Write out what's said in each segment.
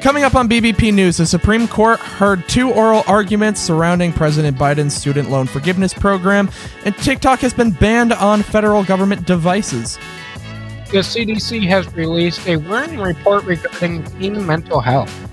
Coming up on BBP News, the Supreme Court heard two oral arguments surrounding President Biden's student loan forgiveness program, and TikTok has been banned on federal government devices. The CDC has released a warning report regarding teen mental health.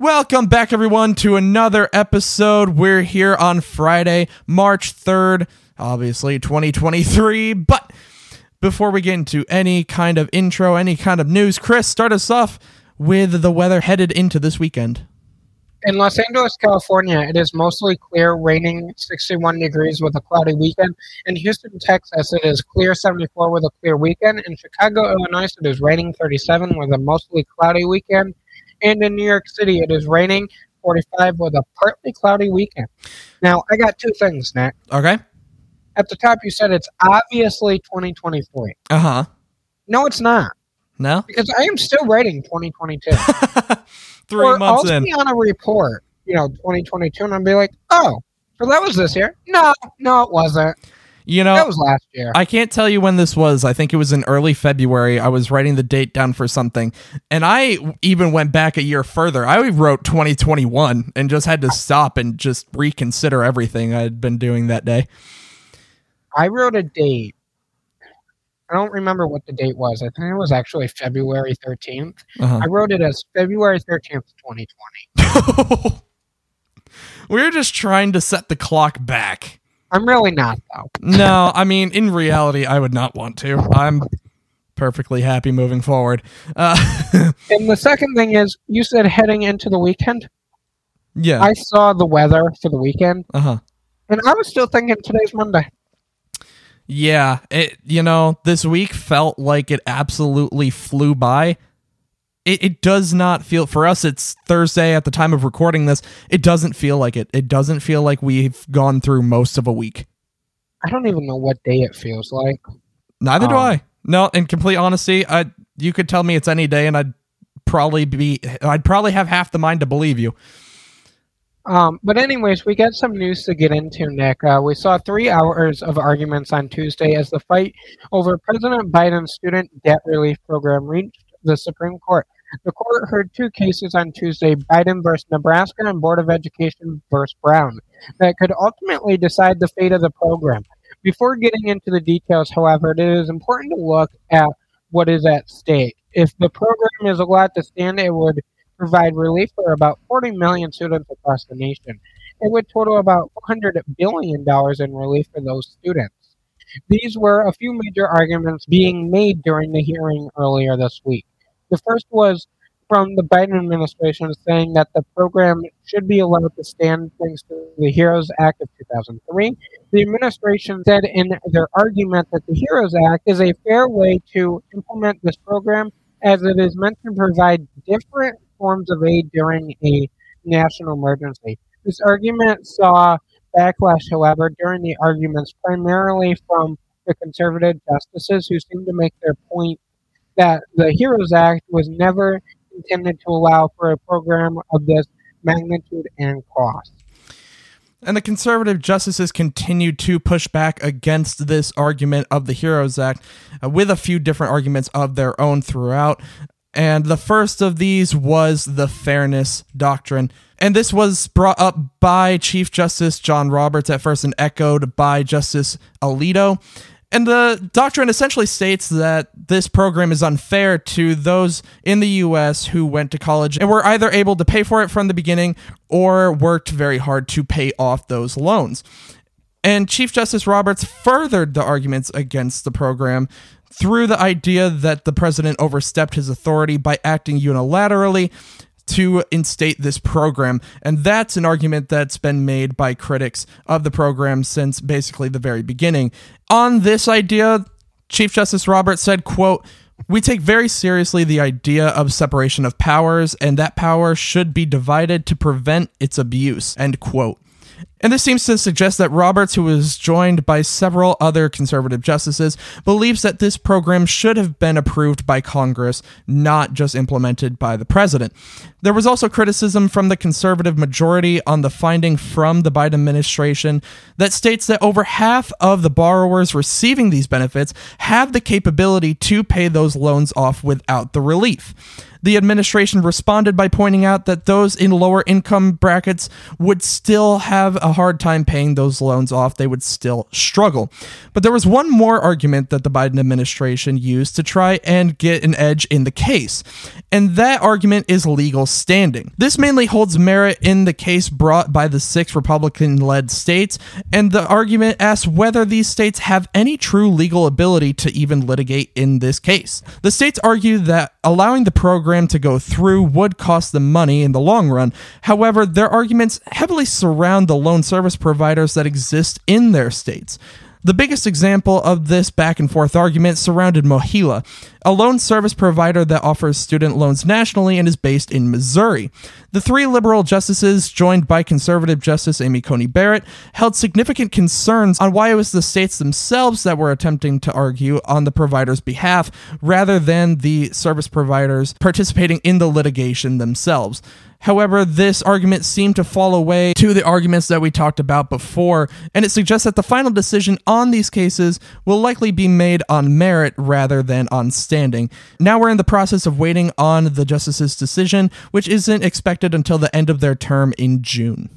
Welcome back, everyone, to another episode. We're here on Friday, March 3rd, obviously 2023. But before we get into any kind of intro, any kind of news, Chris, start us off with the weather headed into this weekend. In Los Angeles, California, it is mostly clear, raining 61 degrees with a cloudy weekend. In Houston, Texas, it is clear 74 with a clear weekend. In Chicago, Illinois, it is raining 37 with a mostly cloudy weekend. And in New York City, it is raining 45 with a partly cloudy weekend. Now, I got two things, Nick. Okay. At the top, you said it's obviously 2023. Uh huh. No, it's not, No? because I am still writing 2022. Three or months I'll in. see on a report, you know, 2022, and I'll be like, oh, so that was this year? No, no, it wasn't. You That know, was last year. I can't tell you when this was. I think it was in early February. I was writing the date down for something. And I even went back a year further. I wrote 2021 and just had to stop and just reconsider everything I had been doing that day. I wrote a date. I don't remember what the date was. I think it was actually February 13th. Uh-huh. I wrote it as February 13th, 2020. we were just trying to set the clock back. I'm really not, though. No, I mean, in reality, I would not want to. I'm perfectly happy moving forward. Uh, And the second thing is, you said heading into the weekend. yeah. I saw the weather for the weekend, Uh huh. and I was still thinking today's Monday. Yeah, it you know, this week felt like it absolutely flew by. It, it does not feel for us it's Thursday at the time of recording this. It doesn't feel like it. It doesn't feel like we've gone through most of a week. I don't even know what day it feels like. Neither do Um, I. No, in complete honesty, I you could tell me it's any day and I'd probably be I'd probably have half the mind to believe you. Um, but anyways, we got some news to get into, Nick. Uh, we saw three hours of arguments on Tuesday as the fight over President Biden's student debt relief program reached the Supreme Court. The court heard two cases on Tuesday, Biden versus Nebraska and Board of Education versus Brown, that could ultimately decide the fate of the program. Before getting into the details, however, it is important to look at what is at stake. If the program is allowed to stand, it would provide relief for about 40 million students across the nation. It would total about $100 billion in relief for those students. These were a few major arguments being made during the hearing earlier this week. The first was from the Biden administration saying that the program should be allowed to stand thanks to the HEROES Act of 2003. The administration said in their argument that the HEROES Act is a fair way to implement this program as it is meant to provide different forms of aid during a national emergency. This argument saw backlash, however, during the arguments, primarily from the conservative justices who seemed to make their point that the HEROES Act was never intended to allow for a program of this magnitude and cost. And the conservative justices continued to push back against this argument of the HEROES Act uh, with a few different arguments of their own throughout. And the first of these was the fairness doctrine. And this was brought up by Chief Justice John Roberts at first and echoed by Justice Alito. And the doctrine essentially states that this program is unfair to those in the US who went to college and were either able to pay for it from the beginning or worked very hard to pay off those loans. And Chief Justice Roberts furthered the arguments against the program through the idea that the president overstepped his authority by acting unilaterally to instate this program. And that's an argument that's been made by critics of the program since basically the very beginning. On this idea, Chief Justice Roberts said, quote, we take very seriously the idea of separation of powers, and that power should be divided to prevent its abuse. End quote. And this seems to suggest that Roberts, who was joined by several other conservative justices, believes that this program should have been approved by Congress, not just implemented by the president. There was also criticism from the conservative majority on the finding from the Biden administration that states that over half of the borrowers receiving these benefits have the capability to pay those loans off without the relief. The administration responded by pointing out that those in lower income brackets would still have hard time paying those loans off. They would still struggle. But there was one more argument that the Biden administration used to try and get an edge in the case, and that argument is legal standing. This mainly holds merit in the case brought by the six Republican led states, and the argument asks whether these states have any true legal ability to even litigate in this case. The states argue that allowing the program to go through would cost them money in the long run. However, their arguments heavily surround the loan service providers that exist in their states. The biggest example of this back and forth argument surrounded MOHELA, a loan service provider that offers student loans nationally and is based in Missouri. The three liberal justices, joined by conservative Justice Amy Coney Barrett, held significant concerns on why it was the states themselves that were attempting to argue on the provider's behalf rather than the service providers participating in the litigation themselves. However, this argument seemed to fall away to the arguments that we talked about before, and it suggests that the final decision on these cases will likely be made on merit rather than on standing. Now we're in the process of waiting on the justice's decision, which isn't expected until the end of their term in June.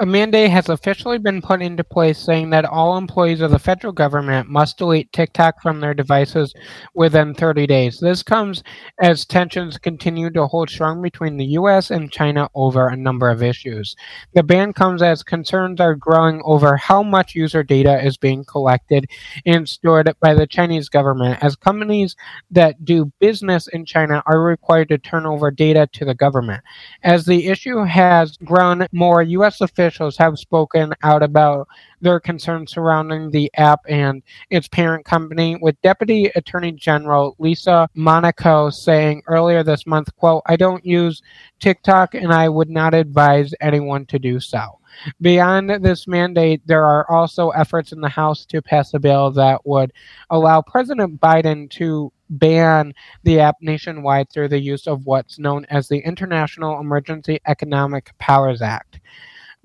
A mandate has officially been put into place saying that all employees of the federal government must delete TikTok from their devices within 30 days. This comes as tensions continue to hold strong between the U.S. and China over a number of issues. The ban comes as concerns are growing over how much user data is being collected and stored by the Chinese government, as companies that do business in China are required to turn over data to the government. As the issue has grown, more U.S. officials officials have spoken out about their concerns surrounding the app and its parent company, with Deputy Attorney General Lisa Monaco saying earlier this month, quote, I don't use TikTok and I would not advise anyone to do so. Beyond this mandate, there are also efforts in the House to pass a bill that would allow President Biden to ban the app nationwide through the use of what's known as the International Emergency Economic Powers Act.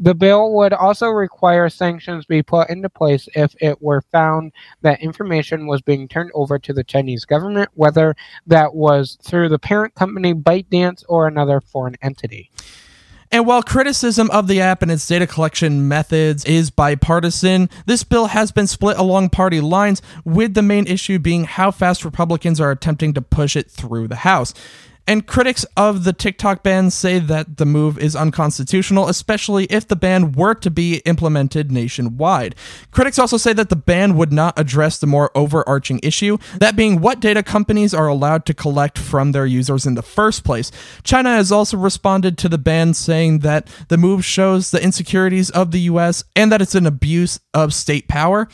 The bill would also require sanctions be put into place if it were found that information was being turned over to the Chinese government, whether that was through the parent company ByteDance or another foreign entity. And while criticism of the app and its data collection methods is bipartisan, this bill has been split along party lines, with the main issue being how fast Republicans are attempting to push it through the House. And critics of the TikTok ban say that the move is unconstitutional, especially if the ban were to be implemented nationwide. Critics also say that the ban would not address the more overarching issue, that being what data companies are allowed to collect from their users in the first place. China has also responded to the ban, saying that the move shows the insecurities of the US and that it's an abuse of state power.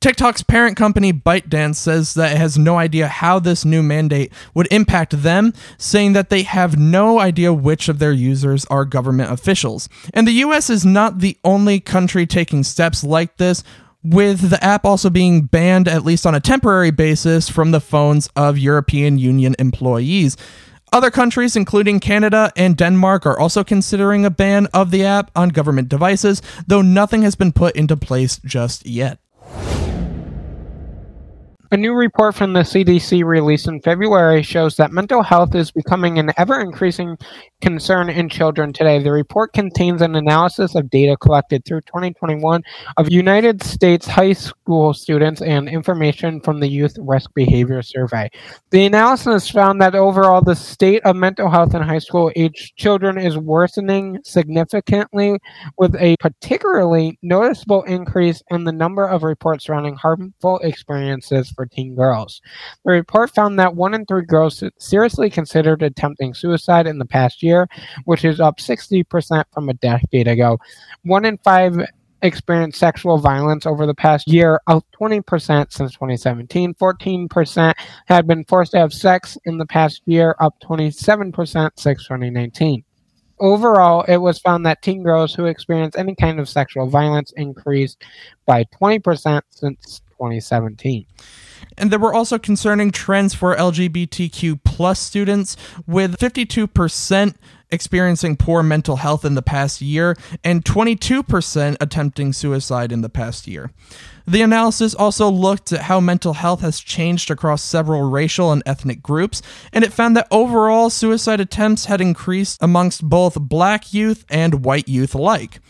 TikTok's parent company ByteDance says that it has no idea how this new mandate would impact them, saying that they have no idea which of their users are government officials. And the US is not the only country taking steps like this with the app also being banned, at least on a temporary basis, from the phones of European Union employees. Other countries, including Canada and Denmark, are also considering a ban of the app on government devices, though nothing has been put into place just yet. A new report from the CDC released in February shows that mental health is becoming an ever increasing concern in children today. The report contains an analysis of data collected through 2021 of United States high school students and information from the Youth Risk Behavior Survey. The analysis found that overall the state of mental health in high school age children is worsening significantly, with a particularly noticeable increase in the number of reports surrounding harmful experiences for teen girls. The report found that one in three girls seriously considered attempting suicide in the past year, which is up 60% from a decade ago. One in five experienced sexual violence over the past year, up 20% since 2017. 14% had been forced to have sex in the past year, up 27% since 2019. Overall, it was found that teen girls who experience any kind of sexual violence increased by 20% since 2017. And there were also concerning trends for LGBTQ plus students, with 52% experiencing poor mental health in the past year and 22% attempting suicide in the past year. The analysis also looked at how mental health has changed across several racial and ethnic groups, and it found that overall suicide attempts had increased amongst both black youth and white youth alike.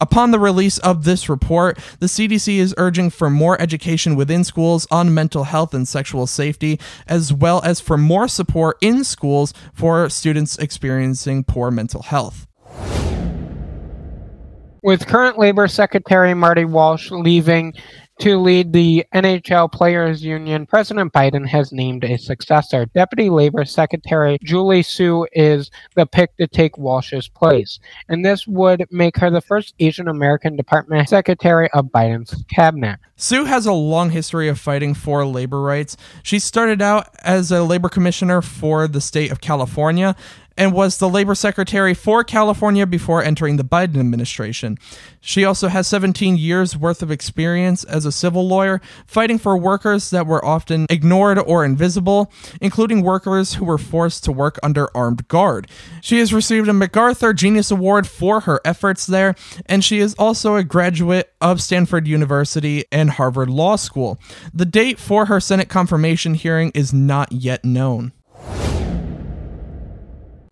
Upon the release of this report, the CDC is urging for more education within schools on mental health and sexual safety, as well as for more support in schools for students experiencing poor mental health. With current Labor Secretary Marty Walsh leaving to lead the NHL Players Union, President Biden has named a successor. Deputy Labor Secretary Julie Su is the pick to take Walsh's place, and this would make her the first Asian American Department Secretary of Biden's cabinet. Su has a long history of fighting for labor rights. She started out as a labor commissioner for the state of California and was the labor secretary for California before entering the Biden administration. She also has 17 years worth of experience as a civil lawyer, fighting for workers that were often ignored or invisible, including workers who were forced to work under armed guard. She has received a MacArthur Genius Award for her efforts there, and she is also a graduate of Stanford University and Harvard Law School. The date for her Senate confirmation hearing is not yet known.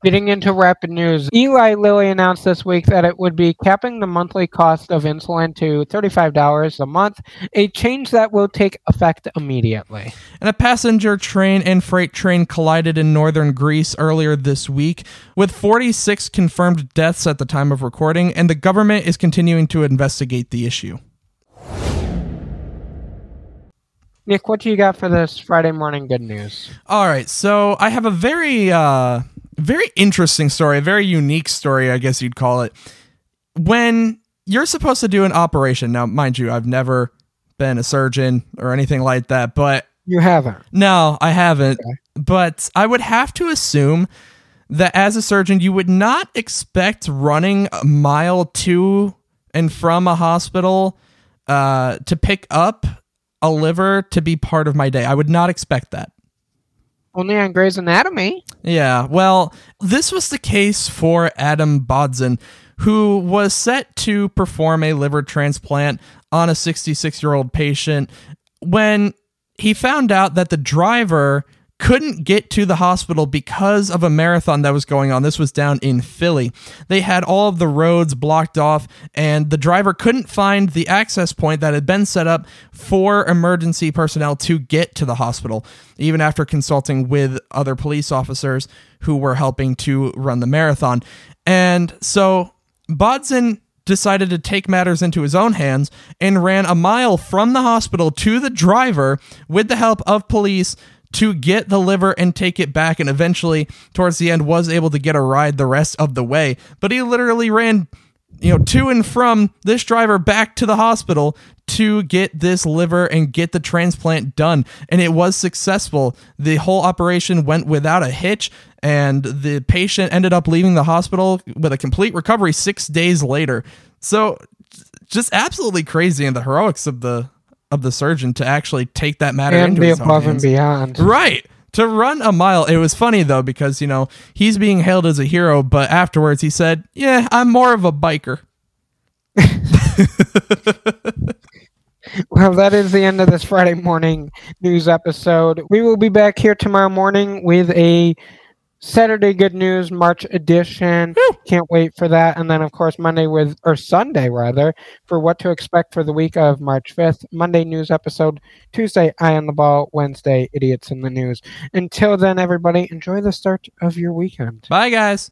Getting into rapid news, Eli Lilly announced this week that it would be capping the monthly cost of insulin to $35 a month, a change that will take effect immediately. And a passenger train and freight train collided in northern Greece earlier this week, with 46 confirmed deaths at the time of recording, and the government is continuing to investigate the issue. Nick, what do you got for this Friday morning good news? All right, so I have a very uh very interesting story, a very unique story, I guess you'd call it. When you're supposed to do an operation, now, mind you, I've never been a surgeon or anything like that, but. You haven't? No, I haven't. Okay. But I would have to assume that as a surgeon, you would not expect running a mile to and from a hospital uh, to pick up a liver to be part of my day. I would not expect that. Only on Grey's Anatomy. Yeah, well, this was the case for Adam Bodzin, who was set to perform a liver transplant on a 66 year old patient when he found out that the driver couldn't get to the hospital because of a marathon that was going on. This was down in Philly. They had all of the roads blocked off, and the driver couldn't find the access point that had been set up for emergency personnel to get to the hospital, even after consulting with other police officers who were helping to run the marathon. And so Bodzin decided to take matters into his own hands and ran a mile from the hospital to the driver with the help of police to get the liver and take it back and eventually towards the end was able to get a ride the rest of the way. But he literally ran you know to and from this driver back to the hospital to get this liver and get the transplant done. And it was successful. The whole operation went without a hitch and the patient ended up leaving the hospital with a complete recovery 6 days later. So just absolutely crazy and the heroics of the of the surgeon to actually take that matter and into be his above and beyond. Right. To run a mile, it was funny though because you know he's being hailed as a hero, but afterwards he said, "Yeah, I'm more of a biker." Well, that is the end of this Friday morning news episode. We will be back here tomorrow morning with a Saturday Good News March edition. Woo! Can't wait for that. And then, of course, Monday with, or Sunday rather, for what to expect for the week of March 5th. Monday news episode. Tuesday, Eye on the Ball. Wednesday, Idiots in the News. Until then, everybody, enjoy the start of your weekend. Bye, guys.